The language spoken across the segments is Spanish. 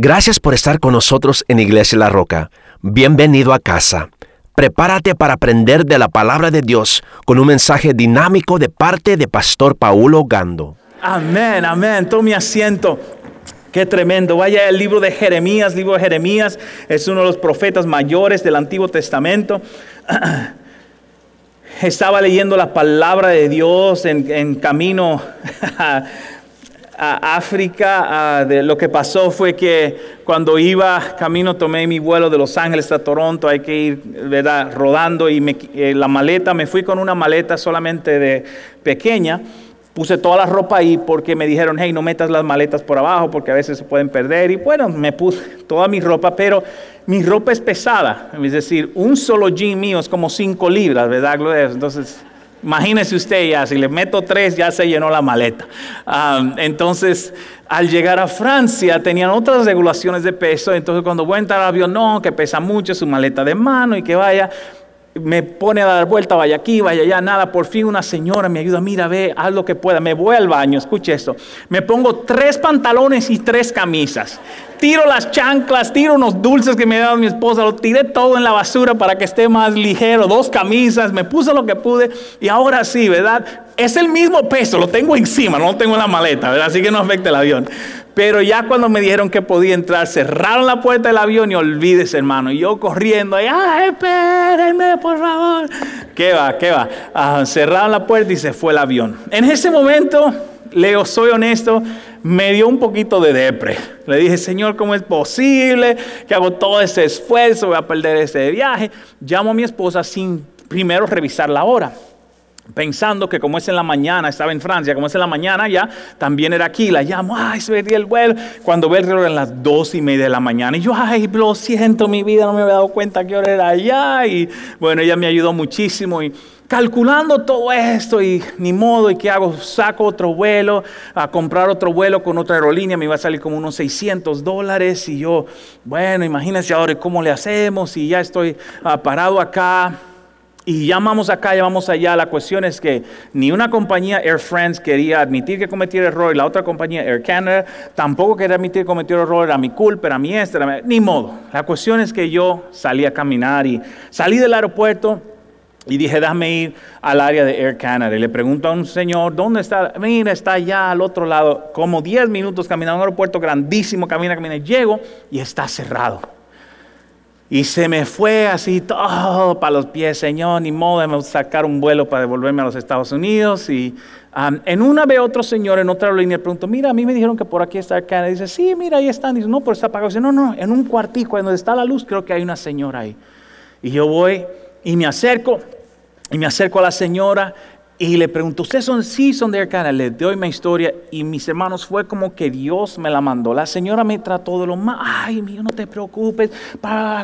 Gracias por estar con nosotros en Iglesia La Roca. Bienvenido a casa. Prepárate para aprender de la palabra de Dios con un mensaje dinámico de parte de Pastor Paulo Gando. Amén, amén. Tome asiento. Qué tremendo. Vaya el libro de Jeremías. libro de Jeremías es uno de los profetas mayores del Antiguo Testamento. Estaba leyendo la palabra de Dios en, en camino a África, lo que pasó fue que cuando iba camino tomé mi vuelo de Los Ángeles a Toronto, hay que ir ¿verdad? rodando y eh, la maleta, me fui con una maleta solamente de pequeña, puse toda la ropa ahí porque me dijeron, hey, no metas las maletas por abajo porque a veces se pueden perder y bueno, me puse toda mi ropa, pero mi ropa es pesada, es decir, un solo jean mío es como 5 libras, ¿verdad? Entonces Imagínese usted ya, si le meto tres ya se llenó la maleta. Ah, entonces, al llegar a Francia tenían otras regulaciones de peso, entonces cuando voy a entrar al avión, no, que pesa mucho su maleta de mano y que vaya, me pone a dar vuelta, vaya aquí, vaya allá, nada, por fin una señora me ayuda, mira, ve, haz lo que pueda, me voy al baño, escuche esto, me pongo tres pantalones y tres camisas tiro las chanclas, tiro unos dulces que me dado mi esposa, lo tiré todo en la basura para que esté más ligero, dos camisas, me puse lo que pude y ahora sí, ¿verdad? Es el mismo peso, lo tengo encima, no lo tengo en la maleta, ¿verdad? Así que no afecta el avión. Pero ya cuando me dijeron que podía entrar, cerraron la puerta del avión y olvídese, hermano. Y yo corriendo, ay, espérenme, por favor. ¿Qué va? ¿Qué va? Ah, cerraron la puerta y se fue el avión. En ese momento, Leo, soy honesto, me dio un poquito de depre. Le dije, Señor, ¿cómo es posible que hago todo ese esfuerzo, voy a perder ese viaje? Llamo a mi esposa sin primero revisar la hora. Pensando que como es en la mañana, estaba en Francia, como es en la mañana ya, también era aquí, la llamo, ay, se vería el vuelo. Cuando ve el reloj en las dos y media de la mañana, y yo, ay, lo siento, mi vida, no me había dado cuenta qué hora era allá. Y bueno, ella me ayudó muchísimo y calculando todo esto y ni modo, ¿y qué hago? Saco otro vuelo, a comprar otro vuelo con otra aerolínea, me iba a salir como unos 600 dólares y yo, bueno, imagínense ahora cómo le hacemos y ya estoy ah, parado acá. Y llamamos acá, llamamos allá. La cuestión es que ni una compañía Air France quería admitir que cometiera error y la otra compañía Air Canada tampoco quería admitir que cometiera error. Era mi culpa, era mi este, ni modo. La cuestión es que yo salí a caminar y salí del aeropuerto y dije, déjame ir al área de Air Canada. Y le pregunto a un señor, ¿dónde está? Mira, está allá al otro lado. Como 10 minutos caminando, un aeropuerto grandísimo, camina, camina. Llego y está cerrado. Y se me fue así todo para los pies, Señor, ni modo de sacar un vuelo para devolverme a los Estados Unidos. Y en una ve otro señor en otra línea, pregunto, mira, a mí me dijeron que por aquí está Air Canada. dice, sí, mira, ahí están. Dice, no, pero está apagado. Dice, no, no, en un cuartico, donde está la luz, creo que hay una señora ahí. Y yo voy y me acerco y me acerco a la señora y le pregunto, ¿ustedes son? Sí, son de Arcana. Le doy mi historia y mis hermanos fue como que Dios me la mandó. La señora me trató de lo más, ay, mío, no te preocupes.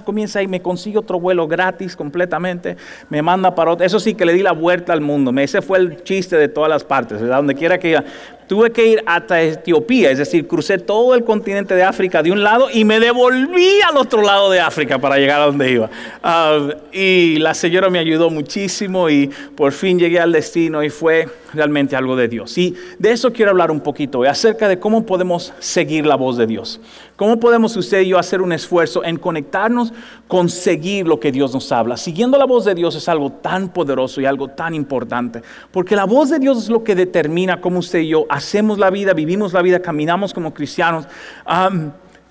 Comienza y me consigue otro vuelo gratis completamente. Me manda para otro. Eso sí que le di la vuelta al mundo. Ese fue el chiste de todas las partes. Donde quiera que iba. Tuve que ir hasta Etiopía, es decir, crucé todo el continente de África de un lado y me devolví al otro lado de África para llegar a donde iba. Ah, y la señora me ayudó muchísimo y por fin llegué al destino y fue realmente algo de Dios. Y de eso quiero hablar un poquito, acerca de cómo podemos seguir la voz de Dios. ¿Cómo podemos usted y yo hacer un esfuerzo en conectarnos con seguir lo que Dios nos habla? Siguiendo la voz de Dios es algo tan poderoso y algo tan importante, porque la voz de Dios es lo que determina cómo usted y yo la vida, vivimos la vida, caminamos como cristianos.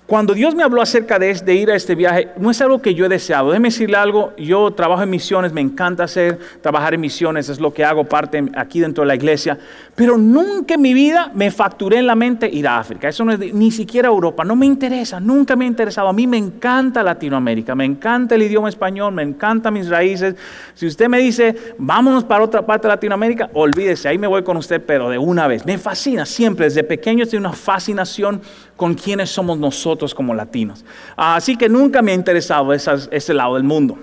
Cuando Dios me habló acerca de, de, ir a este viaje, no es algo que yo he deseado. Déjeme decirle algo, yo trabajo en misiones, me encanta hacer, trabajar en misiones, es lo que hago parte aquí dentro de la iglesia, pero nunca en mi vida me facturé en la mente ir a África. Eso no es ni siquiera Europa, no me interesa, nunca me ha interesado. A mí me encanta Latinoamérica, me encanta el idioma español, me encantan mis raíces. Si usted me dice, vámonos para otra parte de Latinoamérica, olvídese, ahí me voy con usted, pero de una vez. Me fascina siempre, desde pequeño tengo una fascinación con quiénes somos nosotros como latinos. Así que nunca me ha interesado ese lado del mundo.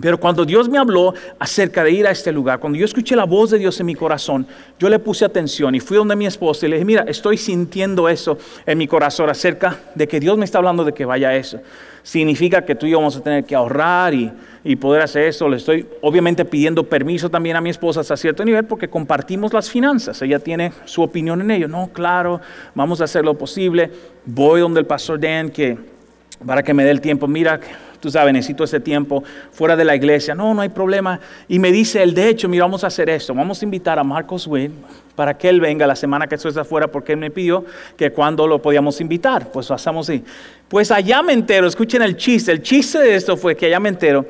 Pero cuando Dios me habló acerca de ir a este lugar, cuando yo escuché la voz de Dios en mi corazón, yo le puse atención y fui donde mi esposa y le dije, mira, estoy sintiendo eso en mi corazón acerca de que Dios me está hablando de que vaya a eso. Significa que tú y yo vamos a tener que ahorrar y, y poder hacer eso. Le estoy obviamente pidiendo permiso también a mi esposa hasta cierto nivel porque compartimos las finanzas. Ella tiene su opinión en ello. No, claro, vamos a hacer lo posible. Voy donde el pastor Dan que para que me dé el tiempo. Mira, tú sabes, necesito ese tiempo fuera de la iglesia. No, no hay problema. Y me dice él, de hecho, mira, vamos a hacer esto. Vamos a invitar a Marcos Witt para que él venga la semana que estoy afuera porque él me pidió que cuando lo podíamos invitar. Pues hacemos así. Pues allá me entero, escuchen el chiste. El chiste de esto fue que allá me entero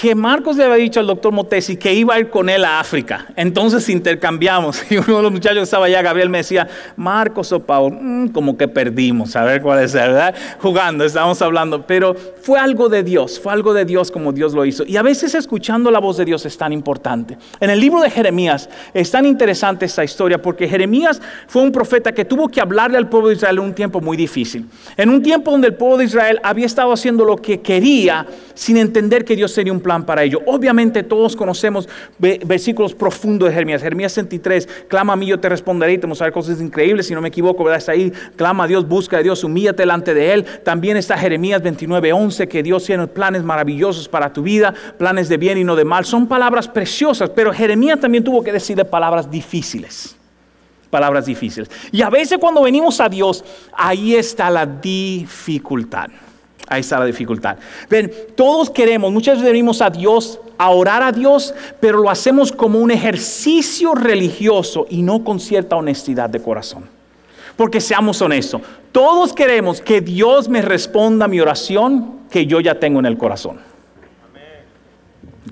que Marcos le había dicho al doctor Motesi que iba a ir con él a África. Entonces intercambiamos. Y uno de los muchachos estaba allá, Gabriel, me decía, Marcos o Paul, mm, como que perdimos, a ver cuál es, ¿verdad? Jugando, estábamos hablando. Pero fue algo de Dios, fue algo de Dios como Dios lo hizo. Y a veces escuchando la voz de Dios es tan importante. En el libro de Jeremías es tan interesante esta historia porque Jeremías fue un profeta que tuvo que hablarle al pueblo de Israel en un tiempo muy difícil. En un tiempo donde el pueblo de Israel había estado haciendo lo que quería sin entender que Dios sería un para ello. Obviamente todos conocemos versículos profundos de Jeremías. Jeremías 63, clama a mí, yo te responderé y te mostraré cosas increíbles, si no me equivoco, ¿verdad? Está ahí, clama a Dios, busca a Dios, humíllate delante de Él. También está Jeremías 29, 11, que Dios tiene planes maravillosos para tu vida, planes de bien y no de mal. Son palabras preciosas, pero Jeremías también tuvo que decir palabras difíciles palabras difíciles. Y a veces cuando venimos a Dios, ahí está la dificultad. Ahí está la dificultad. Ven, todos queremos, muchas veces venimos a Dios, a orar a Dios, pero lo hacemos como un ejercicio religioso y no con cierta honestidad de corazón. Porque seamos honestos, todos queremos que Dios me responda a mi oración que yo ya tengo en el corazón.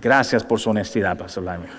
Gracias por su honestidad, Pastor Laimir.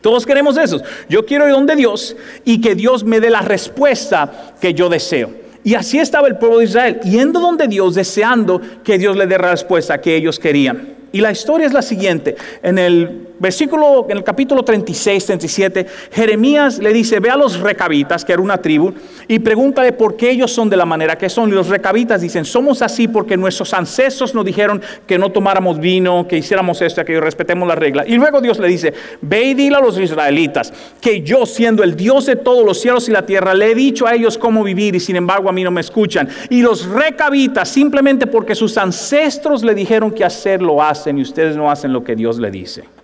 Todos queremos eso. Yo quiero ir donde Dios y que Dios me dé la respuesta que yo deseo. Y así estaba el pueblo de Israel, yendo donde Dios, deseando que Dios le dé la respuesta que ellos querían. Y la historia es la siguiente. En el versículo, en el capítulo 36, 37, Jeremías le dice, ve a los recabitas, que era una tribu, y pregúntale por qué ellos son de la manera que son. Y los recabitas dicen, somos así porque nuestros ancestros nos dijeron que no tomáramos vino, que hiciéramos esto, que respetemos la regla. Y luego Dios le dice, ve y dile a los israelitas que yo, siendo el Dios de todos los cielos y la tierra, le he dicho a ellos cómo vivir y sin embargo a mí no me escuchan. Y los recabitas, simplemente porque sus ancestros le dijeron que hacerlo hacen y ustedes no hacen lo que Dios le dice.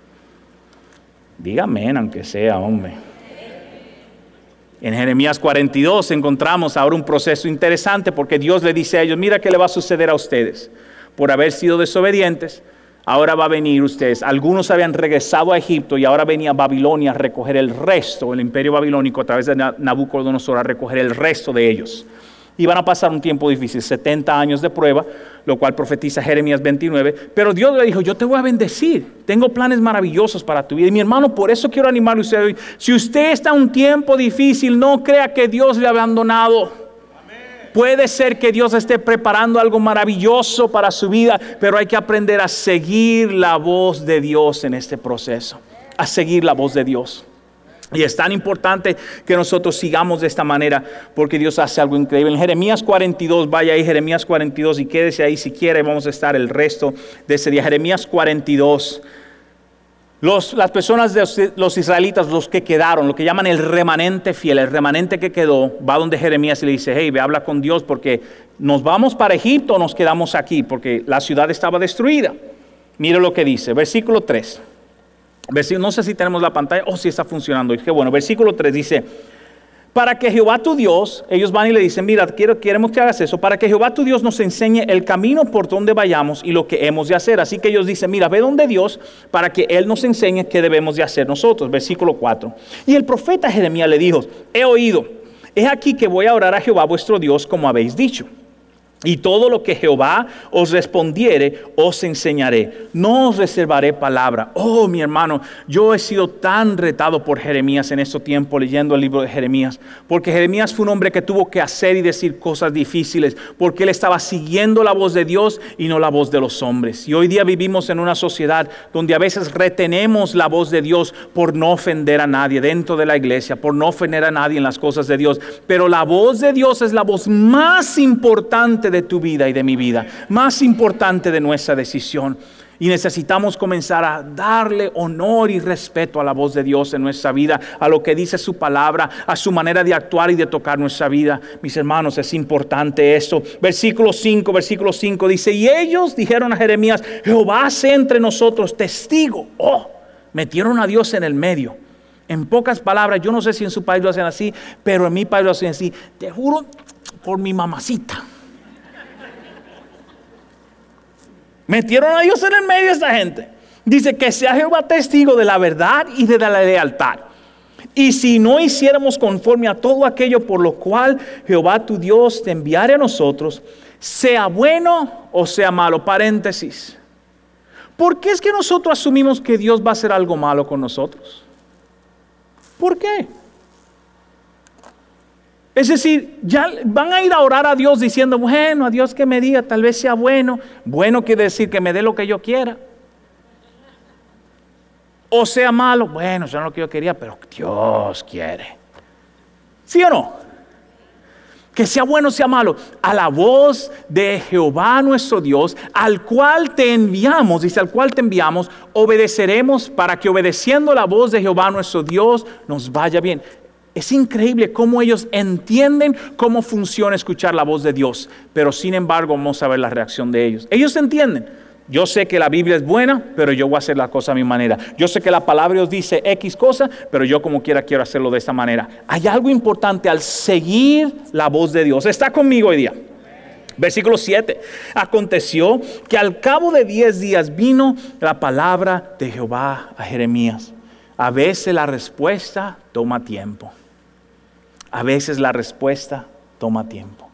Dígame, aunque sea, hombre. En Jeremías 42 encontramos ahora un proceso interesante porque Dios le dice a ellos, mira qué le va a suceder a ustedes por haber sido desobedientes. Ahora va a venir ustedes. Algunos habían regresado a Egipto y ahora venía a Babilonia a recoger el resto, el imperio babilónico a través de Nabucodonosor a recoger el resto de ellos. Y van a pasar un tiempo difícil, 70 años de prueba, lo cual profetiza Jeremías 29. Pero Dios le dijo, yo te voy a bendecir, tengo planes maravillosos para tu vida. Y mi hermano, por eso quiero animarle a usted hoy. Si usted está en un tiempo difícil, no crea que Dios le ha abandonado. Puede ser que Dios esté preparando algo maravilloso para su vida, pero hay que aprender a seguir la voz de Dios en este proceso, a seguir la voz de Dios. Y es tan importante que nosotros sigamos de esta manera porque Dios hace algo increíble. En Jeremías 42, vaya ahí Jeremías 42 y quédese ahí si quiere, vamos a estar el resto de ese día. Jeremías 42. Los, las personas de los israelitas, los que quedaron, lo que llaman el remanente fiel, el remanente que quedó, va donde Jeremías y le dice, hey, ve, habla con Dios porque nos vamos para Egipto o nos quedamos aquí porque la ciudad estaba destruida. Mire lo que dice, versículo 3 no sé si tenemos la pantalla, o oh, si está funcionando. Qué bueno, versículo 3 dice, para que Jehová tu Dios, ellos van y le dicen, mira, quiero, queremos que hagas eso, para que Jehová tu Dios nos enseñe el camino por donde vayamos y lo que hemos de hacer. Así que ellos dicen, mira, ve donde Dios para que Él nos enseñe qué debemos de hacer nosotros. Versículo 4. Y el profeta Jeremías le dijo, he oído, es aquí que voy a orar a Jehová vuestro Dios como habéis dicho. Y todo lo que Jehová os respondiere, os enseñaré. No os reservaré palabra. Oh, mi hermano, yo he sido tan retado por Jeremías en este tiempo leyendo el libro de Jeremías. Porque Jeremías fue un hombre que tuvo que hacer y decir cosas difíciles. Porque él estaba siguiendo la voz de Dios y no la voz de los hombres. Y hoy día vivimos en una sociedad donde a veces retenemos la voz de Dios por no ofender a nadie dentro de la iglesia, por no ofender a nadie en las cosas de Dios. Pero la voz de Dios es la voz más importante de tu vida y de mi vida, más importante de nuestra decisión. Y necesitamos comenzar a darle honor y respeto a la voz de Dios en nuestra vida, a lo que dice su palabra, a su manera de actuar y de tocar nuestra vida. Mis hermanos, es importante eso. Versículo 5, versículo 5 dice, y ellos dijeron a Jeremías, Jehová sea entre nosotros testigo. Oh, metieron a Dios en el medio. En pocas palabras, yo no sé si en su país lo hacen así, pero en mi país lo hacen así. Te juro por mi mamacita Metieron a Dios en el medio de esta gente. Dice que sea Jehová testigo de la verdad y de la lealtad. Y si no hiciéramos conforme a todo aquello por lo cual Jehová tu Dios te enviare a nosotros, sea bueno o sea malo. Paréntesis. ¿Por qué es que nosotros asumimos que Dios va a hacer algo malo con nosotros? ¿Por qué? Es decir, ya van a ir a orar a Dios diciendo, bueno, a Dios que me diga, tal vez sea bueno. Bueno quiere decir que me dé lo que yo quiera. O sea malo, bueno, eso no lo que yo quería, pero Dios quiere. ¿Sí o no? Que sea bueno o sea malo, a la voz de Jehová nuestro Dios, al cual te enviamos, dice, al cual te enviamos, obedeceremos para que obedeciendo la voz de Jehová nuestro Dios nos vaya bien. Es increíble cómo ellos entienden cómo funciona escuchar la voz de Dios, pero sin embargo vamos a ver la reacción de ellos. Ellos entienden. Yo sé que la Biblia es buena, pero yo voy a hacer la cosa a mi manera. Yo sé que la palabra os dice X cosa, pero yo como quiera quiero hacerlo de esta manera. Hay algo importante al seguir la voz de Dios. Está conmigo hoy día. Versículo 7. Aconteció que al cabo de 10 días vino la palabra de Jehová a Jeremías. A veces la respuesta toma tiempo. A veces la respuesta toma tiempo.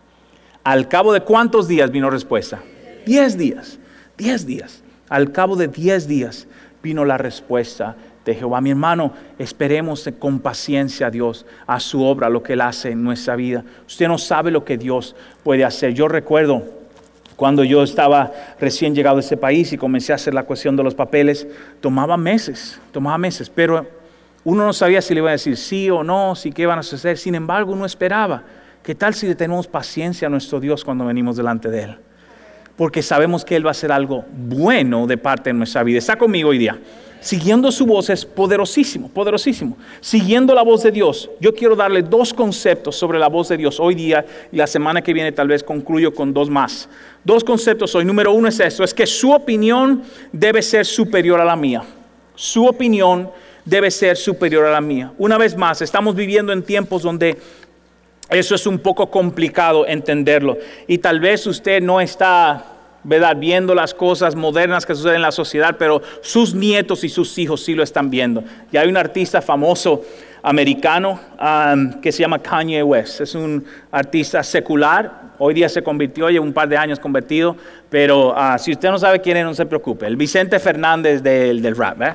Al cabo de cuántos días vino respuesta? Diez días, diez días. Al cabo de diez días vino la respuesta de Jehová. Mi hermano, esperemos con paciencia a Dios, a su obra, lo que Él hace en nuestra vida. Usted no sabe lo que Dios puede hacer. Yo recuerdo cuando yo estaba recién llegado a ese país y comencé a hacer la cuestión de los papeles, tomaba meses, tomaba meses, pero uno no sabía si le iba a decir sí o no, si qué iban a hacer. Sin embargo, uno esperaba. ¿Qué tal si le tenemos paciencia a nuestro Dios cuando venimos delante de Él? Porque sabemos que Él va a hacer algo bueno de parte de nuestra vida. Está conmigo hoy día. Siguiendo su voz es poderosísimo, poderosísimo. Siguiendo la voz de Dios, yo quiero darle dos conceptos sobre la voz de Dios hoy día y la semana que viene tal vez concluyo con dos más. Dos conceptos hoy. Número uno es esto, es que su opinión debe ser superior a la mía. Su opinión debe ser superior a la mía. Una vez más, estamos viviendo en tiempos donde eso es un poco complicado entenderlo. Y tal vez usted no está viendo las cosas modernas que suceden en la sociedad, pero sus nietos y sus hijos sí lo están viendo. Y hay un artista famoso americano que se llama Kanye West. Es un artista secular, Hoy día se convirtió, lleva un par de años convertido, pero ah, si usted no sabe quién es, no se preocupe. El Vicente Fernández del, del rap. ¿eh?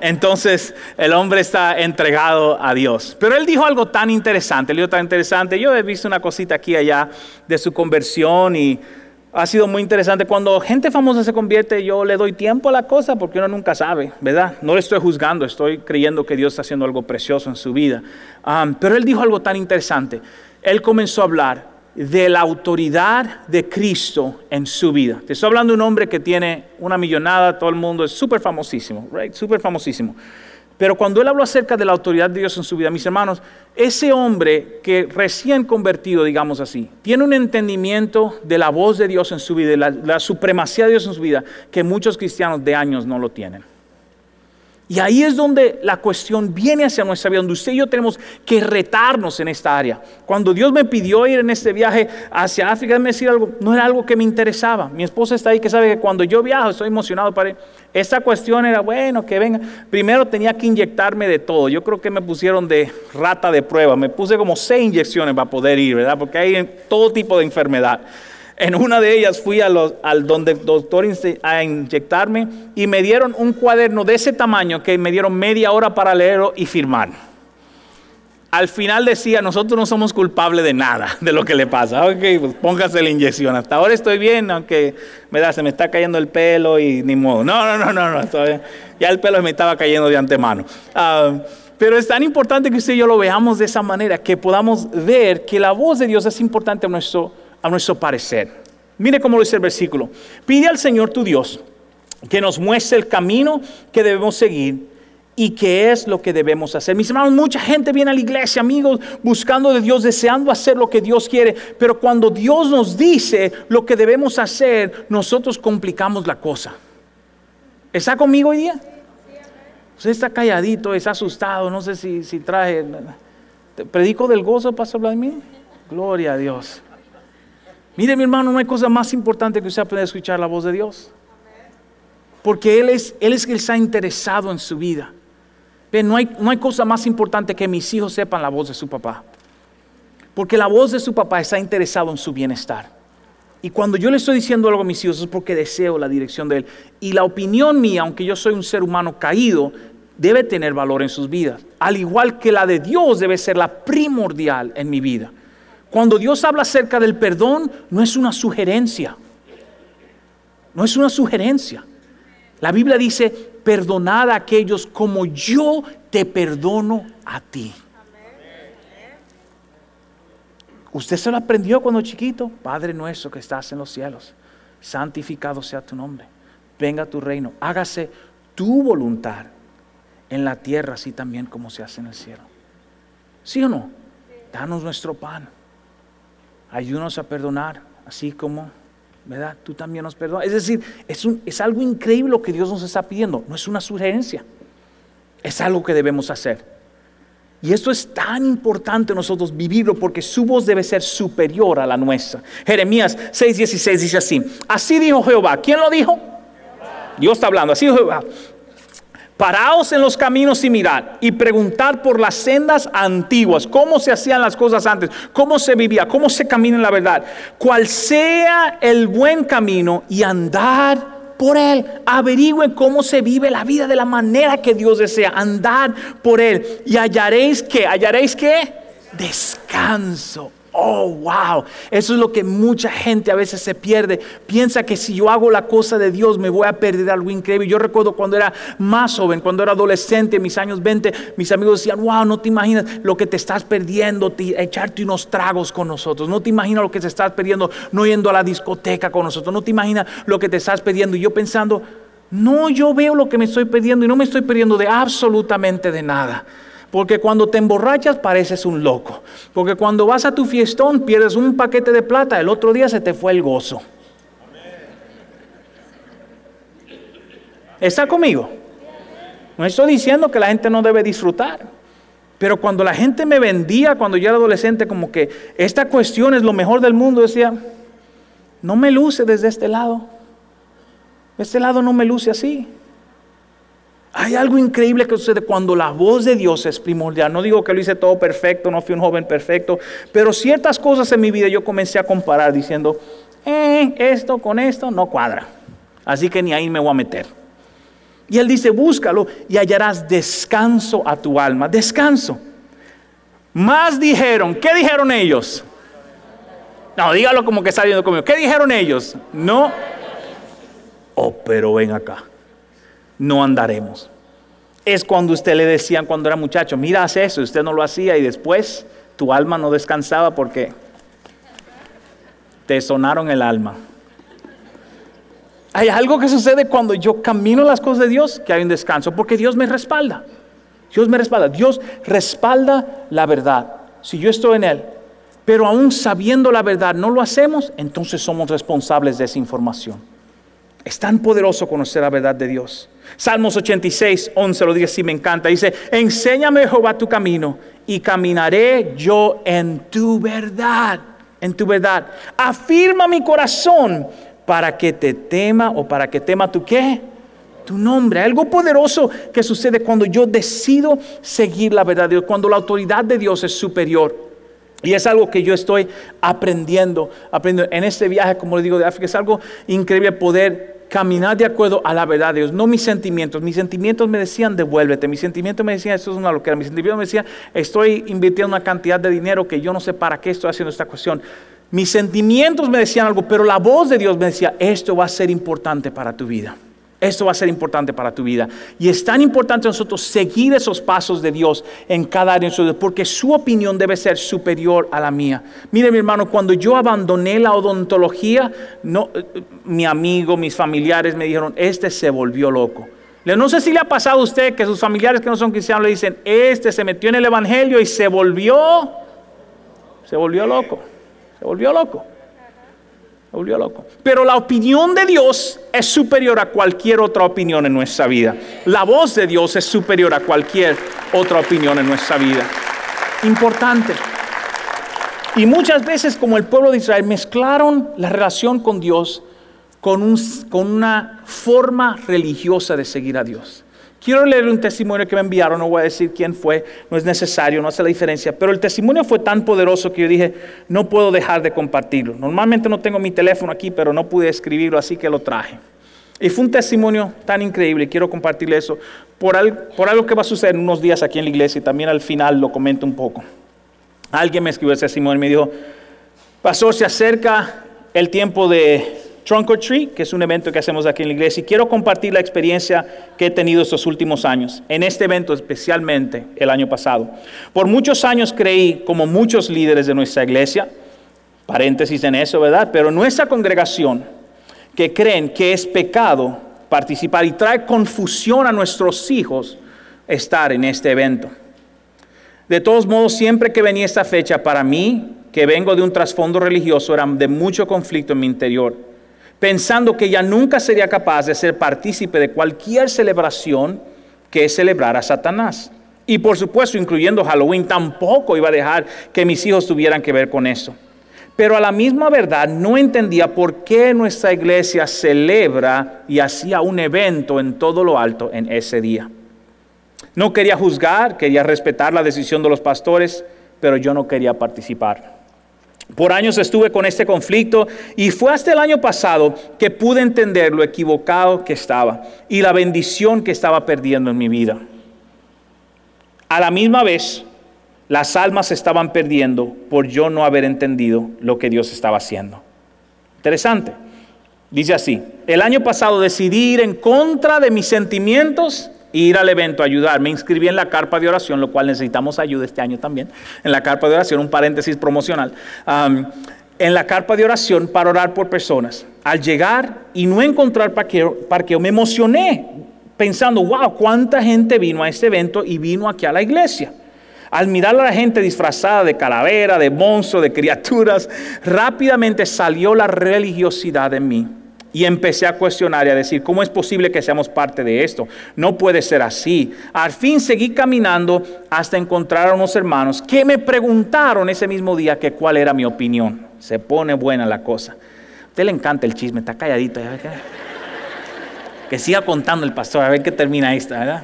entonces, el hombre está entregado a Dios. Pero él dijo algo tan interesante, él dijo tan interesante. Yo he visto una cosita aquí allá de su conversión y ha sido muy interesante. Cuando gente famosa se convierte, yo le doy tiempo a la cosa porque uno nunca sabe, ¿verdad? No le estoy juzgando, estoy creyendo que Dios está haciendo algo precioso en su vida. pero él dijo algo tan interesante. Él comenzó a hablar de la autoridad de Cristo en su vida. Te estoy hablando de un hombre que tiene una millonada, todo el mundo es súper famosísimo, right? Súper famosísimo. Pero cuando él habló acerca de la autoridad de Dios en su vida, mis hermanos, ese hombre que recién convertido, digamos así, tiene un entendimiento de la voz de Dios en su vida, de la, la supremacía de Dios en su vida, que muchos cristianos de años no lo tienen. Y ahí es donde la cuestión viene hacia nuestra vida, donde usted y yo tenemos que retarnos en esta área. Cuando Dios me pidió ir en este viaje hacia África, me decir algo, no era algo que me interesaba. Mi esposa está ahí que sabe que cuando yo viajo estoy emocionado para. Esta cuestión era, bueno, que venga. Primero tenía que inyectarme de todo. Yo creo que me pusieron de rata de prueba. Me puse como seis inyecciones para poder ir, ¿verdad? Porque hay todo tipo de enfermedad. En una de ellas fui a al donde el doctor a inyectarme y me dieron un cuaderno de ese tamaño que me dieron media hora para leerlo y firmar. Al final decía, nosotros no somos culpables de nada de lo que le pasa. Ok, pues póngase la inyección. Hasta ahora estoy bien, aunque me da, se me está cayendo el pelo y ni modo. No, no, no, no, no. Ya el pelo me estaba cayendo de antemano. Ah, pero es tan importante que usted y yo lo veamos de esa manera, que podamos ver que la voz de Dios es importante en nuestro a nuestro parecer. Mire cómo lo dice el versículo. Pide al Señor tu Dios que nos muestre el camino que debemos seguir y qué es lo que debemos hacer. Mis hermanos, mucha gente viene a la iglesia, amigos, buscando de Dios, deseando hacer lo que Dios quiere, pero cuando Dios nos dice lo que debemos hacer, nosotros complicamos la cosa. ¿Está conmigo hoy día? Usted está calladito, está asustado, no sé si, si traje... ¿Predico del gozo, Pastor Vladimir? Gloria a Dios. Mire mi hermano, no hay cosa más importante que usted pueda escuchar la voz de Dios. Porque Él es, Él es el que está interesado en su vida no hay, no hay cosa más importante que mis hijos sepan la voz de su papá. Porque la voz de su papá está interesado en su bienestar. Y cuando yo le estoy diciendo algo a mis hijos es porque deseo la dirección de Él. Y la opinión mía, aunque yo soy un ser humano caído, debe tener valor en sus vidas. Al igual que la de Dios debe ser la primordial en mi vida. Cuando Dios habla acerca del perdón, no es una sugerencia. No es una sugerencia. La Biblia dice, perdonad a aquellos como yo te perdono a ti. Usted se lo aprendió cuando chiquito. Padre nuestro que estás en los cielos, santificado sea tu nombre. Venga tu reino. Hágase tu voluntad en la tierra, así también como se hace en el cielo. ¿Sí o no? Danos nuestro pan. Ayúdanos a perdonar, así como ¿verdad? Tú también nos perdonas. Es decir, es, un, es algo increíble lo que Dios nos está pidiendo. No es una sugerencia. Es algo que debemos hacer. Y esto es tan importante nosotros vivirlo porque su voz debe ser superior a la nuestra. Jeremías 6:16 dice así. Así dijo Jehová. ¿Quién lo dijo? Dios está hablando. Así dijo Jehová. Paraos en los caminos y mirad y preguntad por las sendas antiguas, cómo se hacían las cosas antes, cómo se vivía, cómo se camina en la verdad, cuál sea el buen camino y andar por él. Averigüen cómo se vive la vida de la manera que Dios desea, andar por él. Y hallaréis que, hallaréis que descanso Oh, wow. Eso es lo que mucha gente a veces se pierde. Piensa que si yo hago la cosa de Dios me voy a perder algo increíble. Yo recuerdo cuando era más joven, cuando era adolescente, en mis años 20, mis amigos decían, wow, no te imaginas lo que te estás perdiendo, echarte unos tragos con nosotros. No te imaginas lo que te estás perdiendo no yendo a la discoteca con nosotros. No te imaginas lo que te estás perdiendo. Y yo pensando, no, yo veo lo que me estoy perdiendo y no me estoy perdiendo de absolutamente de nada. Porque cuando te emborrachas pareces un loco. Porque cuando vas a tu fiestón pierdes un paquete de plata, el otro día se te fue el gozo. ¿Está conmigo? No estoy diciendo que la gente no debe disfrutar. Pero cuando la gente me vendía, cuando yo era adolescente, como que esta cuestión es lo mejor del mundo, decía, no me luce desde este lado. Este lado no me luce así. Hay algo increíble que sucede cuando la voz de Dios es primordial. No digo que lo hice todo perfecto, no fui un joven perfecto, pero ciertas cosas en mi vida yo comencé a comparar diciendo, eh, esto con esto no cuadra. Así que ni ahí me voy a meter. Y él dice, búscalo y hallarás descanso a tu alma. Descanso. Más dijeron, ¿qué dijeron ellos? No, dígalo como que está viendo conmigo. ¿Qué dijeron ellos? No. Oh, pero ven acá no andaremos. Es cuando usted le decían cuando era muchacho, mira, haz eso, usted no lo hacía y después tu alma no descansaba porque te sonaron el alma. Hay algo que sucede cuando yo camino las cosas de Dios, que hay un descanso, porque Dios me respalda. Dios me respalda. Dios respalda la verdad. Si yo estoy en Él, pero aún sabiendo la verdad no lo hacemos, entonces somos responsables de esa información. Es tan poderoso conocer la verdad de Dios. Salmos 86, 11 lo dice así, me encanta. Dice, enséñame Jehová tu camino y caminaré yo en tu verdad, en tu verdad. Afirma mi corazón para que te tema o para que tema tu qué? Tu nombre. Algo poderoso que sucede cuando yo decido seguir la verdad de Dios, cuando la autoridad de Dios es superior. Y es algo que yo estoy aprendiendo, aprendiendo en este viaje, como le digo, de África. Es algo increíble poder caminar de acuerdo a la verdad de Dios, no mis sentimientos. Mis sentimientos me decían, devuélvete. Mis sentimientos me decían, esto es una locura. Mis sentimientos me decían, estoy invirtiendo una cantidad de dinero que yo no sé para qué estoy haciendo esta cuestión. Mis sentimientos me decían algo, pero la voz de Dios me decía, esto va a ser importante para tu vida. Esto va a ser importante para tu vida. Y es tan importante nosotros seguir esos pasos de Dios en cada área de vida, porque su opinión debe ser superior a la mía. Mire mi hermano, cuando yo abandoné la odontología, no, mi amigo, mis familiares me dijeron, este se volvió loco. No sé si le ha pasado a usted que sus familiares que no son cristianos le dicen, este se metió en el Evangelio y se volvió, se volvió loco, se volvió loco volvió loco. Pero la opinión de Dios es superior a cualquier otra opinión en nuestra vida. La voz de Dios es superior a cualquier otra opinión en nuestra vida. Importante. Y muchas veces como el pueblo de Israel mezclaron la relación con Dios con, con una forma religiosa de seguir a Dios. Quiero leer un testimonio que me enviaron, no voy a decir quién fue, no es necesario, no hace la diferencia, pero el testimonio fue tan poderoso que yo dije, no puedo dejar de compartirlo. Normalmente no tengo mi teléfono aquí, pero no pude escribirlo, así que lo traje. Y fue un testimonio tan increíble, quiero compartirle eso, por, algo que va a suceder en unos días aquí en la iglesia y también al final lo comento un poco. Alguien me escribió ese testimonio y me dijo, pastor, se acerca el tiempo de Trunk or Treat, que es un evento que hacemos aquí en la iglesia, y quiero compartir la experiencia que he tenido estos últimos años, en este evento especialmente el año pasado. Por muchos años creí, como muchos líderes de nuestra iglesia, paréntesis en eso, ¿verdad? Pero nuestra congregación, que creen que es pecado participar y trae confusión a nuestros hijos estar en este evento. De todos modos, siempre que venía esta fecha, para mí, que vengo de un trasfondo religioso, era de mucho conflicto en mi interior pensando que ella nunca sería capaz de ser partícipe de cualquier celebración que celebrar a Satanás. Y por supuesto, incluyendo Halloween, tampoco iba a dejar que mis hijos tuvieran que ver con eso. Pero a la misma verdad no entendía por qué nuestra iglesia celebra y hacía un evento en todo lo alto en ese día. No quería juzgar, quería respetar la decisión de los pastores, pero yo no quería participar. Por años estuve con este conflicto y fue hasta el año pasado que pude entender lo equivocado que estaba y la bendición que estaba perdiendo en mi vida. A la misma vez, las almas estaban perdiendo por yo no haber entendido lo que Dios estaba haciendo. Interesante. Dice así, el año pasado decidí ir en contra de mis sentimientos ir al evento ayudar. Me inscribí en la carpa de oración, lo cual necesitamos ayuda este año también. En la carpa de oración, un paréntesis promocional. en la carpa de oración para orar por personas. Al llegar y no encontrar parqueo, parqueo, me emocioné pensando, wow, cuánta gente vino a este evento y vino aquí a la iglesia. Al mirar a la gente disfrazada de calavera, de monstruo, de criaturas, rápidamente salió la religiosidad en mí y empecé a cuestionar y a decir, ¿cómo es posible que seamos parte de esto? No puede ser así. Al fin seguí caminando hasta encontrar a unos hermanos que me preguntaron ese mismo día que cuál era mi opinión. Se pone buena la cosa. A usted le encanta el chisme, está calladito. Que siga contando el pastor, a ver qué termina esta, ¿verdad?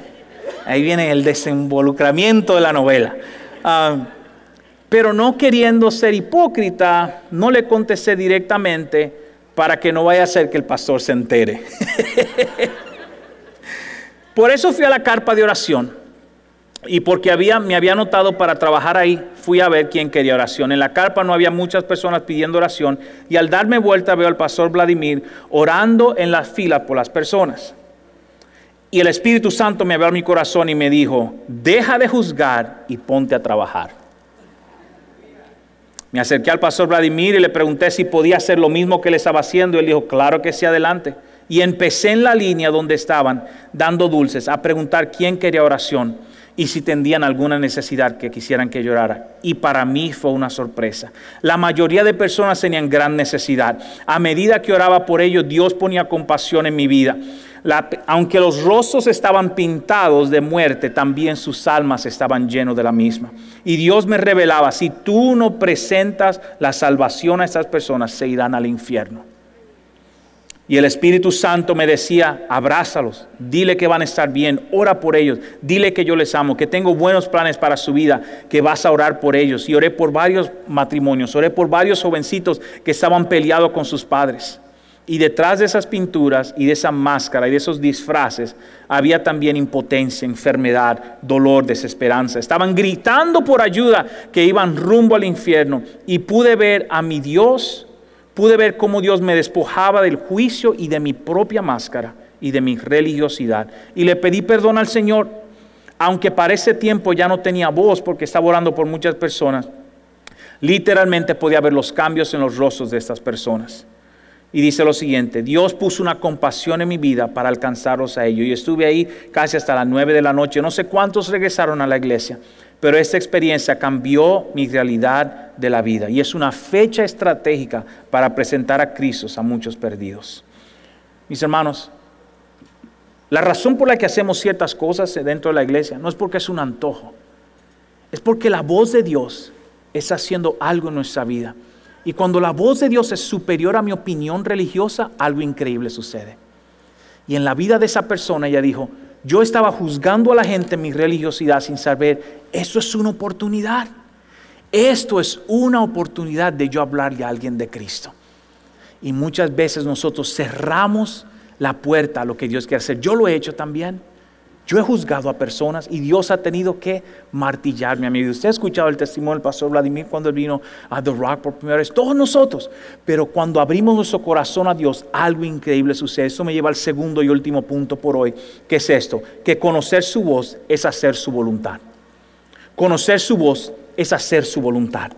Ahí viene el desinvolucramiento de la novela. Ah, pero no queriendo ser hipócrita, no le contesté directamente para que no vaya a ser que el pastor se entere. Por eso fui a la carpa de oración. Y porque había, me había anotado para trabajar ahí, fui a ver quién quería oración. En la carpa no había muchas personas pidiendo oración. Y al darme vuelta veo al pastor Vladimir orando en la fila por las personas. Y el Espíritu Santo me abrió mi corazón y me dijo, deja de juzgar y ponte a trabajar. Me acerqué al pastor Vladimir y le pregunté si podía hacer lo mismo que él estaba haciendo. Él dijo, claro que sí, adelante. Y empecé en la línea donde estaban dando dulces a preguntar quién quería oración y si tendrían alguna necesidad que quisieran que llorara. Y para mí fue una sorpresa. La mayoría de personas tenían gran necesidad. A medida que oraba por ellos, Dios ponía compasión en mi vida aunque los rostros estaban pintados de muerte, también sus almas estaban llenos de la misma. Y Dios me revelaba, si tú no presentas la salvación a estas personas, se irán al infierno. Y el Espíritu Santo me decía, abrázalos, dile que van a estar bien, ora por ellos, dile que yo les amo, que tengo buenos planes para su vida, que vas a orar por ellos. Y oré por varios matrimonios, oré por varios jovencitos que estaban peleados con sus padres. Y detrás de esas pinturas y de esa máscara y de esos disfraces había también impotencia, enfermedad, dolor, desesperanza. Estaban gritando por ayuda que iban rumbo al infierno. Y pude ver a mi Dios, pude ver cómo Dios me despojaba del juicio y de mi propia máscara y de mi religiosidad. Y le pedí perdón al Señor, aunque para ese tiempo ya no tenía voz porque estaba orando por muchas personas. Literalmente podía ver los cambios en los rostros de estas personas. Y dice lo siguiente, Dios puso una compasión en mi vida para alcanzarlos a ellos. Y estuve ahí casi hasta las nueve de la noche. No sé cuántos regresaron a la iglesia, pero esta experiencia cambió mi realidad de la vida. Y es una fecha estratégica para presentar a Cristo a muchos perdidos. Mis hermanos, la razón por la que hacemos ciertas cosas dentro de la iglesia no es porque es un antojo, es porque la voz de Dios está haciendo algo en nuestra vida. Y cuando la voz de Dios es superior a mi opinión religiosa, algo increíble sucede. Y en la vida de esa persona ella dijo, yo estaba juzgando a la gente en mi religiosidad sin saber, eso es una oportunidad. Esto es una oportunidad de yo hablarle a alguien de Cristo. Y muchas veces nosotros cerramos la puerta a lo que Dios quiere hacer. Yo lo he hecho también. Yo he juzgado a personas y Dios ha tenido que martillarme a mí. Usted ha escuchado el testimonio del pastor Vladimir cuando él vino a The Rock por primera vez, todos nosotros. Pero cuando abrimos nuestro corazón a Dios, algo increíble sucede. Eso me lleva al segundo y último punto por hoy, que es esto, que conocer su voz es hacer su voluntad. Conocer su voz es hacer su voluntad.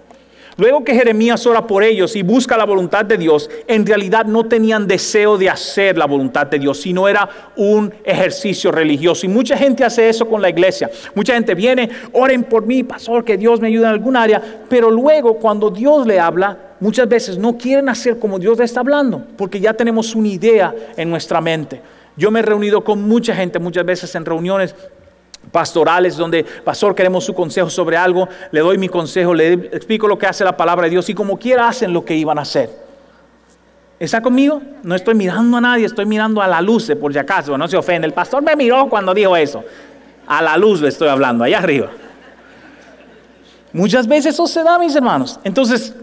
Luego que Jeremías ora por ellos y busca la voluntad de Dios, en realidad no tenían deseo de hacer la voluntad de Dios, sino era un ejercicio religioso. Y mucha gente hace eso con la iglesia. Mucha gente viene, oren por mí, pastor, que Dios me ayude en algún área, pero luego cuando Dios le habla, muchas veces no quieren hacer como Dios le está hablando, porque ya tenemos una idea en nuestra mente. Yo me he reunido con mucha gente muchas veces en reuniones pastorales donde, pastor, queremos su consejo sobre algo, le doy mi consejo, le explico lo que hace la palabra de Dios y como quiera hacen lo que iban a hacer. ¿Está conmigo? No estoy mirando a nadie, estoy mirando a la luz, por si acaso, no se ofende. El pastor me miró cuando dijo eso. A la luz le estoy hablando, allá arriba. Muchas veces eso se da, mis hermanos. Entonces,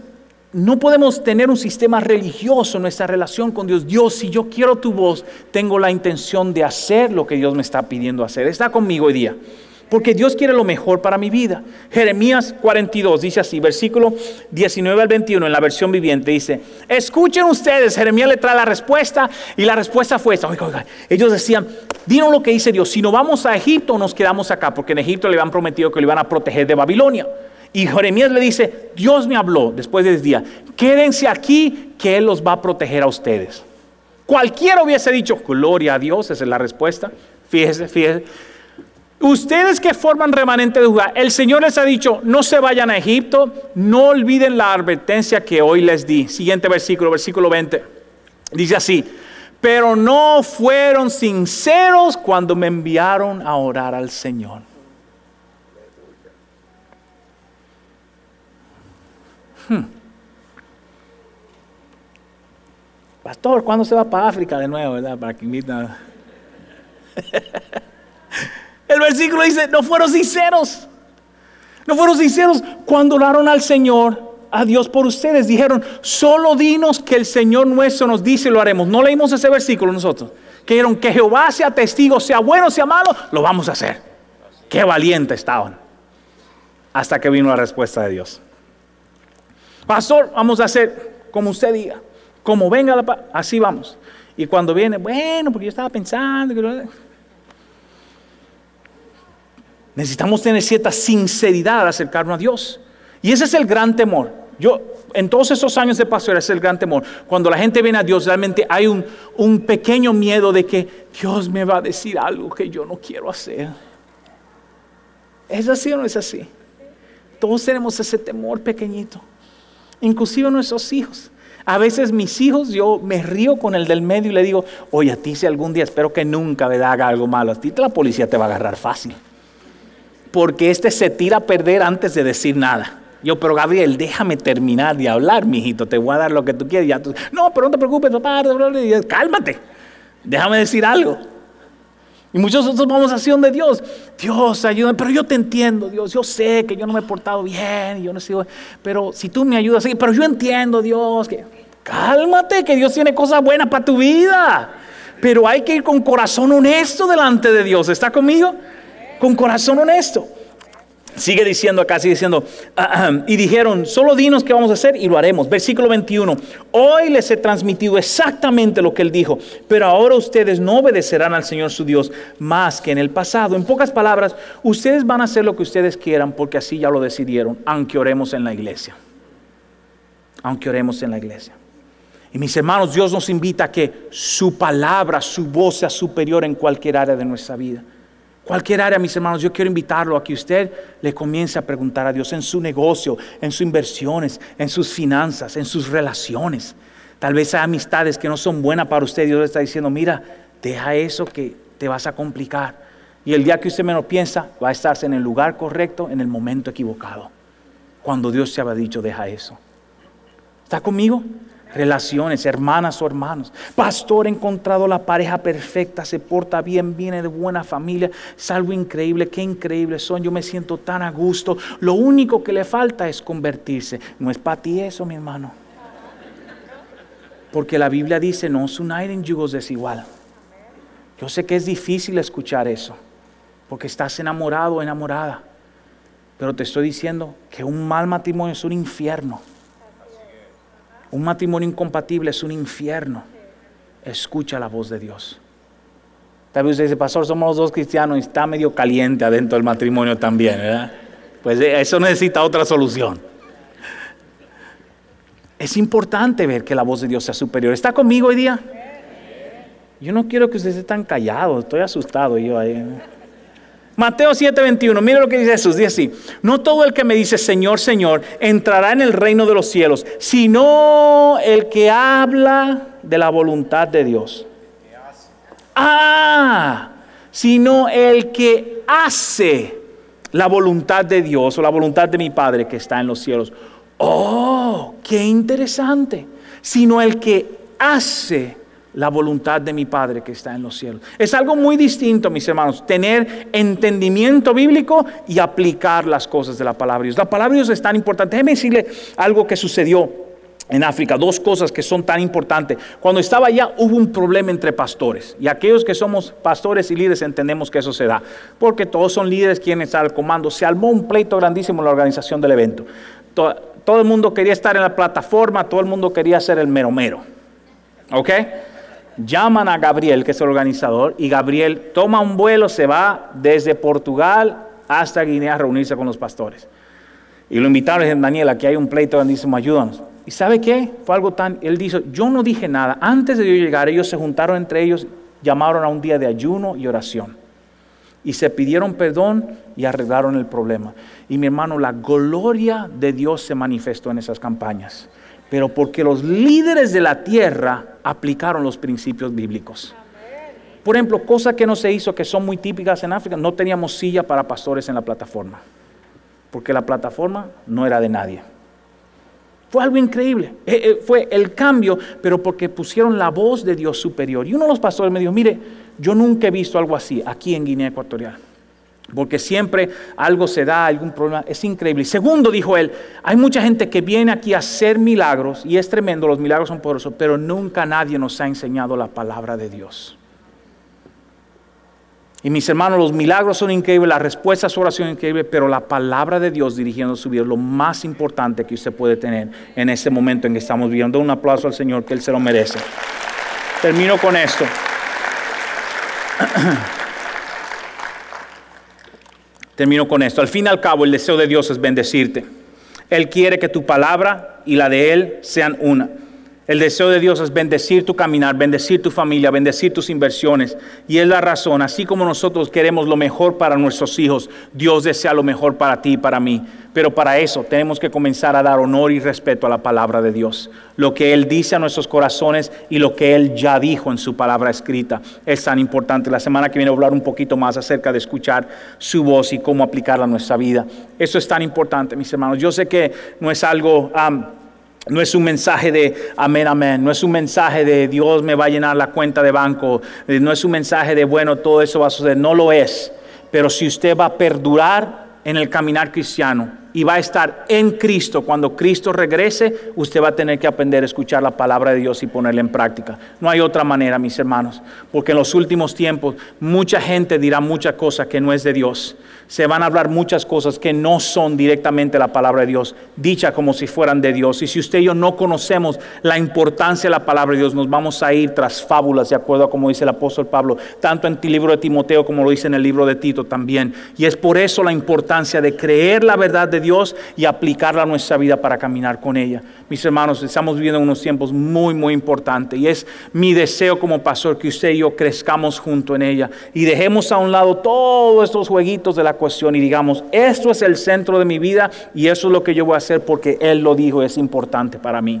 no podemos tener un sistema religioso en nuestra relación con Dios. Dios, si yo quiero tu voz, tengo la intención de hacer lo que Dios me está pidiendo hacer. Está conmigo hoy día. Porque Dios quiere lo mejor para mi vida. Jeremías 42 dice así, versículo 19 al 21 en la versión viviente dice, escuchen ustedes, Jeremías le trae la respuesta y la respuesta fue esta. Ellos decían, dinos lo que dice Dios, si no vamos a Egipto nos quedamos acá, porque en Egipto le habían prometido que le iban a proteger de Babilonia. Y Jeremías le dice, Dios me habló después de ese día, quédense aquí que Él los va a proteger a ustedes. Cualquiera hubiese dicho, gloria a Dios, esa es la respuesta. Fíjese, fíjese. Ustedes que forman remanente de Judá, el Señor les ha dicho, no se vayan a Egipto, no olviden la advertencia que hoy les di. Siguiente versículo, versículo 20. Dice así, pero no fueron sinceros cuando me enviaron a orar al Señor. Hmm. Pastor, ¿cuándo se va para África de nuevo, verdad? Para que invita. El versículo dice, no fueron sinceros. No fueron sinceros cuando oraron al Señor, a Dios por ustedes. Dijeron, solo dinos que el Señor nuestro nos dice y lo haremos. No leímos ese versículo nosotros. Que que Jehová sea testigo, sea bueno, sea malo, lo vamos a hacer. Qué valiente estaban. Hasta que vino la respuesta de Dios. Pastor, vamos a hacer como usted diga, como venga la paz, así vamos. Y cuando viene, bueno, porque yo estaba pensando. Necesitamos tener cierta sinceridad al acercarnos a Dios. Y ese es el gran temor. Yo, en todos esos años de pastor, ese es el gran temor. Cuando la gente viene a Dios, realmente hay un pequeño miedo de que Dios me va a decir algo que yo no quiero hacer. ¿Es así o no es así? Todos tenemos ese temor pequeñito inclusive nuestros hijos. A veces mis hijos, yo me río con el del medio y le digo, oye, a ti si algún día espero que nunca me haga algo malo, a ti la policía te va a agarrar fácil. Porque este se tira a perder antes de decir nada. Yo, pero Gabriel, déjame terminar de hablar, mijito, te voy a dar lo que tú quieres. Ya no, pero no te preocupes, papá, cálmate, déjame decir algo. Y muchos nosotros vamos así donde Dios, Dios, ayúdame, pero yo te entiendo, Dios, yo sé que yo no me he portado bien, yo no sé, pero si tú me ayudas, pero yo entiendo, Dios, que cálmate, que Dios tiene cosas buenas para tu vida. Pero hay que ir con corazón honesto delante de Dios. ¿Está conmigo? Con corazón honesto. Sigue diciendo acá, sigue diciendo, y dijeron, solo dinos qué vamos a hacer y lo haremos. Versículo 21, hoy les he transmitido exactamente lo que él dijo, pero ahora ustedes no obedecerán al Señor su Dios más que en el pasado. En pocas palabras, ustedes van a hacer lo que ustedes quieran porque así ya lo decidieron, aunque oremos en la iglesia. Aunque oremos en la iglesia. Y mis hermanos, Dios nos invita a que su palabra, su voz sea superior en cualquier área de nuestra vida. Cualquier área, mis hermanos, yo quiero invitarlo a que usted le comience a preguntar a Dios en su negocio, en sus inversiones, en sus finanzas, en sus relaciones. Tal vez hay amistades que no son buenas para usted. Dios le está diciendo, mira, deja eso que te vas a complicar. Y el día que usted menos piensa, va a estarse en el lugar correcto, en el momento equivocado. Cuando Dios se había dicho, deja eso. ¿Está conmigo? Relaciones, hermanas o hermanos. Pastor, he encontrado la pareja perfecta, se porta bien, viene de buena familia, es algo increíble, qué increíbles son, yo me siento tan a gusto. Lo único que le falta es convertirse. No es para ti eso, mi hermano. Porque la Biblia dice, no os unáis en yugos desigual. Yo sé que es difícil escuchar eso, porque estás enamorado o enamorada. Pero te estoy diciendo que un mal matrimonio es un infierno. Un matrimonio incompatible es un infierno. Escucha la voz de Dios. Tal vez usted dice, pastor, somos los dos cristianos y está medio caliente adentro del matrimonio también, ¿verdad? Pues eh, eso necesita otra solución. Es importante ver que la voz de Dios sea superior. ¿Está conmigo hoy día? Yo no quiero que usted esté tan callado, estoy asustado yo ahí. Mateo 7:21, mire lo que dice Jesús, dice así, no todo el que me dice Señor, Señor, entrará en el reino de los cielos, sino el que habla de la voluntad de Dios. Ah, sino el que hace la voluntad de Dios o la voluntad de mi Padre que está en los cielos. Oh, qué interesante. Sino el que hace la voluntad de mi Padre que está en los cielos. Es algo muy distinto, mis hermanos, tener entendimiento bíblico y aplicar las cosas de la palabra de Dios. La palabra de Dios es tan importante. Déjeme decirle algo que sucedió en África, dos cosas que son tan importantes. Cuando estaba allá hubo un problema entre pastores y aquellos que somos pastores y líderes entendemos que eso se da, porque todos son líderes quienes están al comando. Se armó un pleito grandísimo en la organización del evento. Todo, el mundo quería estar en la plataforma, todo el mundo quería ser el mero mero. ¿Ok? Llaman a Gabriel, que es el organizador, y Gabriel toma un vuelo, se va desde Portugal hasta Guinea a reunirse con los pastores. Y lo invitaron y dijeron, Daniel, aquí hay un pleito grandísimo, ayúdanos. ¿Y sabe qué? Fue algo tan, él dijo, yo no dije nada. Antes de yo llegar, ellos se juntaron entre ellos, llamaron a un día de ayuno y oración. Y se pidieron perdón y arreglaron el problema. Y mi hermano, la gloria de Dios se manifestó en esas campañas pero porque los líderes de la tierra aplicaron los principios bíblicos. Por ejemplo, cosas que no se hizo que son muy típicas en África, no teníamos silla para pastores en la plataforma, porque la plataforma no era de nadie. Fue algo increíble, eh, eh, fue el cambio, pero porque pusieron la voz de Dios superior. Y uno de los pastores me dijo, mire, yo nunca he visto algo así aquí en Guinea Ecuatorial porque siempre algo se da, algún problema, es increíble. Y segundo, dijo él, hay mucha gente que viene aquí a hacer milagros, y es tremendo, los milagros son poderosos, pero nunca nadie nos ha enseñado la palabra de Dios. Y mis hermanos, los milagros son increíbles, la respuesta a su oración es increíble, pero la palabra de Dios dirigiendo su vida es lo más importante que usted puede tener en este momento en que estamos viviendo. Un aplauso al Señor, que Él se lo merece. Termino con esto. Termino con esto. Al fin y al cabo, el deseo de Dios es bendecirte. Él quiere que tu palabra y la de Él sean una. El deseo de Dios es bendecir tu caminar, bendecir tu familia, bendecir tus inversiones. Y es la razón, así como nosotros queremos lo mejor para nuestros hijos, Dios desea lo mejor para ti y para mí. Pero para eso tenemos que comenzar a dar honor y respeto a la palabra de Dios. Lo que Él dice a nuestros corazones y lo que Él ya dijo en su palabra escrita es tan importante. La semana que viene voy a hablar un poquito más acerca de escuchar su voz y cómo aplicarla a nuestra vida. Eso es tan importante, mis hermanos. Yo sé que no es algo... No es un mensaje de amén, amén. No es un mensaje de Dios me va a llenar la cuenta de banco. Eh, no es un mensaje de bueno, todo eso va a suceder. No lo es. Pero si usted va a perdurar en el caminar cristiano, y va a estar en Cristo. Cuando Cristo regrese, usted va a tener que aprender a escuchar la palabra de Dios y ponerla en práctica. No hay otra manera, mis hermanos, porque en los últimos tiempos mucha gente dirá muchas cosas que no es de Dios se van a hablar muchas cosas que no son directamente la palabra de Dios, dicha como si fueran de Dios. Y si usted y yo no conocemos la importancia de la palabra de Dios, nos vamos a ir tras fábulas, de acuerdo a como dice el apóstol Pablo, tanto en el libro de Timoteo como lo dice en el libro de Tito también. Y es por eso la importancia de creer la verdad de Dios y aplicarla a nuestra vida para caminar con ella. Mis hermanos, estamos viviendo unos tiempos muy, muy importantes y es mi deseo como pastor que usted y yo crezcamos junto en ella y dejemos a un lado todos estos jueguitos de la cuestión y digamos, esto es el centro de mi vida y eso es lo que yo voy a hacer porque Él lo dijo, es importante para mí.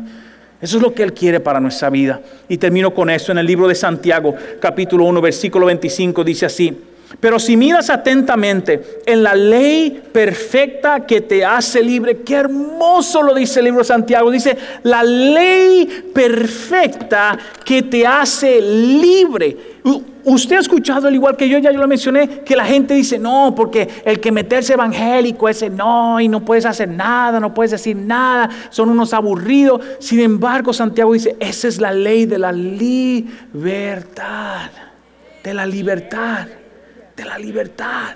Eso es lo que Él quiere para nuestra vida. Y termino con eso en el libro de Santiago, capítulo 1, versículo 25, dice así. Pero si miras atentamente en la ley perfecta que te hace libre, qué hermoso lo dice el libro de Santiago, dice la ley perfecta que te hace libre. Usted ha escuchado, al igual que yo, ya yo lo mencioné, que la gente dice, no, porque el que meterse evangélico, ese no, y no puedes hacer nada, no puedes decir nada, son unos aburridos. Sin embargo, Santiago dice, esa es la ley de la libertad, de la libertad de la libertad.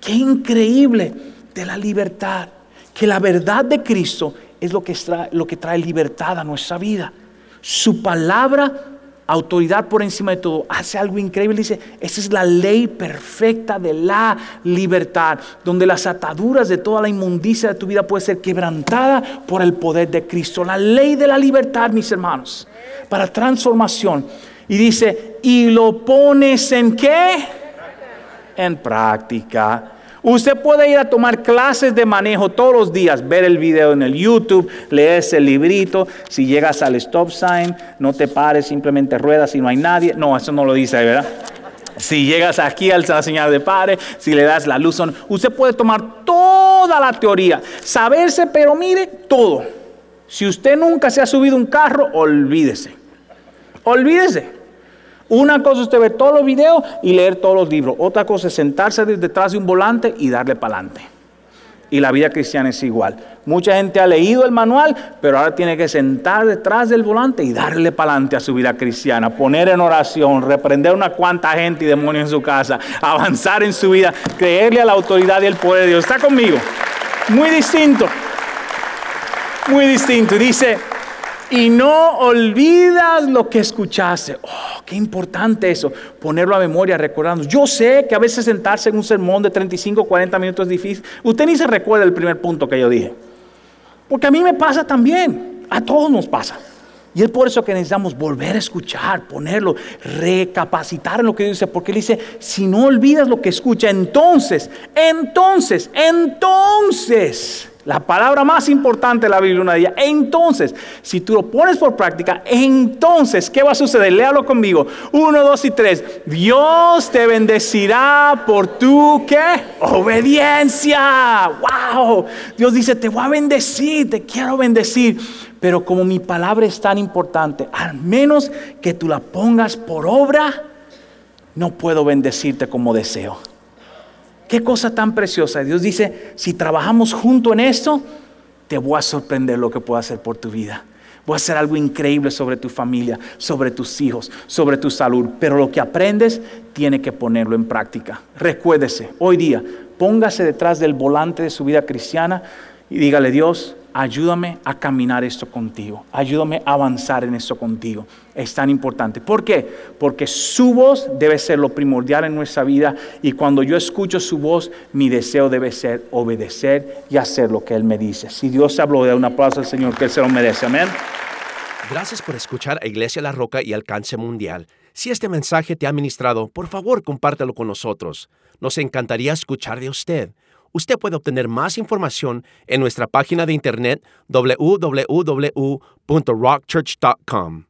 Qué increíble de la libertad. Que la verdad de Cristo es lo que, trae, lo que trae libertad a nuestra vida. Su palabra, autoridad por encima de todo, hace algo increíble. Dice, esa es la ley perfecta de la libertad, donde las ataduras de toda la inmundicia de tu vida puede ser quebrantada por el poder de Cristo. La ley de la libertad, mis hermanos, para transformación. Y dice, y lo pones en qué? En práctica. Usted puede ir a tomar clases de manejo todos los días, ver el video en el YouTube, leer ese librito. Si llegas al stop sign, no te pares, simplemente ruedas si no hay nadie. No, eso no lo dice, ¿verdad? Si llegas aquí a la señal de pare, si le das la luz, usted puede tomar toda la teoría, saberse, pero mire todo. Si usted nunca se ha subido un carro, olvídese. Olvídese. Una cosa es ver todos los videos y leer todos los libros. Otra cosa es sentarse detrás de un volante y darle para adelante. Y la vida cristiana es igual. Mucha gente ha leído el manual, pero ahora tiene que sentar detrás del volante y darle para adelante a su vida cristiana, poner en oración, reprender una cuanta gente y demonios en su casa, avanzar en su vida, creerle a la autoridad y el poder de Dios. ¿Está conmigo? Muy distinto. Muy distinto. Dice, y no olvidas lo que escuchaste. Oh, qué importante eso, ponerlo a memoria, recordando. Yo sé que a veces sentarse en un sermón de 35, 40 minutos es difícil. Usted ni se recuerda el primer punto que yo dije. Porque a mí me pasa también, a todos nos pasa. Y es por eso que necesitamos volver a escuchar, ponerlo, recapacitar en lo que dice, porque él dice, si no olvidas lo que escucha, entonces, entonces, entonces la palabra más importante de la Biblia una de ellas. Entonces, si tú lo pones por práctica, entonces, ¿qué va a suceder? Léalo conmigo. Uno, dos y tres. Dios te bendecirá por tu qué? Obediencia. Wow. Dios dice, te voy a bendecir, te quiero bendecir. Pero como mi palabra es tan importante, al menos que tú la pongas por obra, no puedo bendecirte como deseo. Qué cosa tan preciosa. Dios dice, si trabajamos junto en esto, te voy a sorprender lo que puedo hacer por tu vida. Voy a hacer algo increíble sobre tu familia, sobre tus hijos, sobre tu salud. Pero lo que aprendes, tiene que ponerlo en práctica. Recuérdese, hoy día, póngase detrás del volante de su vida cristiana y dígale, Dios, ayúdame a caminar esto contigo, ayúdame a avanzar en esto contigo. Es tan importante. ¿Por qué? Porque su voz debe ser lo primordial en nuestra vida y cuando yo escucho su voz, mi deseo debe ser obedecer y hacer lo que Él me dice. Si Dios habló de una plaza al Señor, que Él se lo merece. Amén. Gracias por escuchar a Iglesia La Roca y Alcance Mundial. Si este mensaje te ha ministrado, por favor compártelo con nosotros. Nos encantaría escuchar de usted usted puede obtener más información en nuestra página de internet www.rockchurch.com.